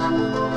Música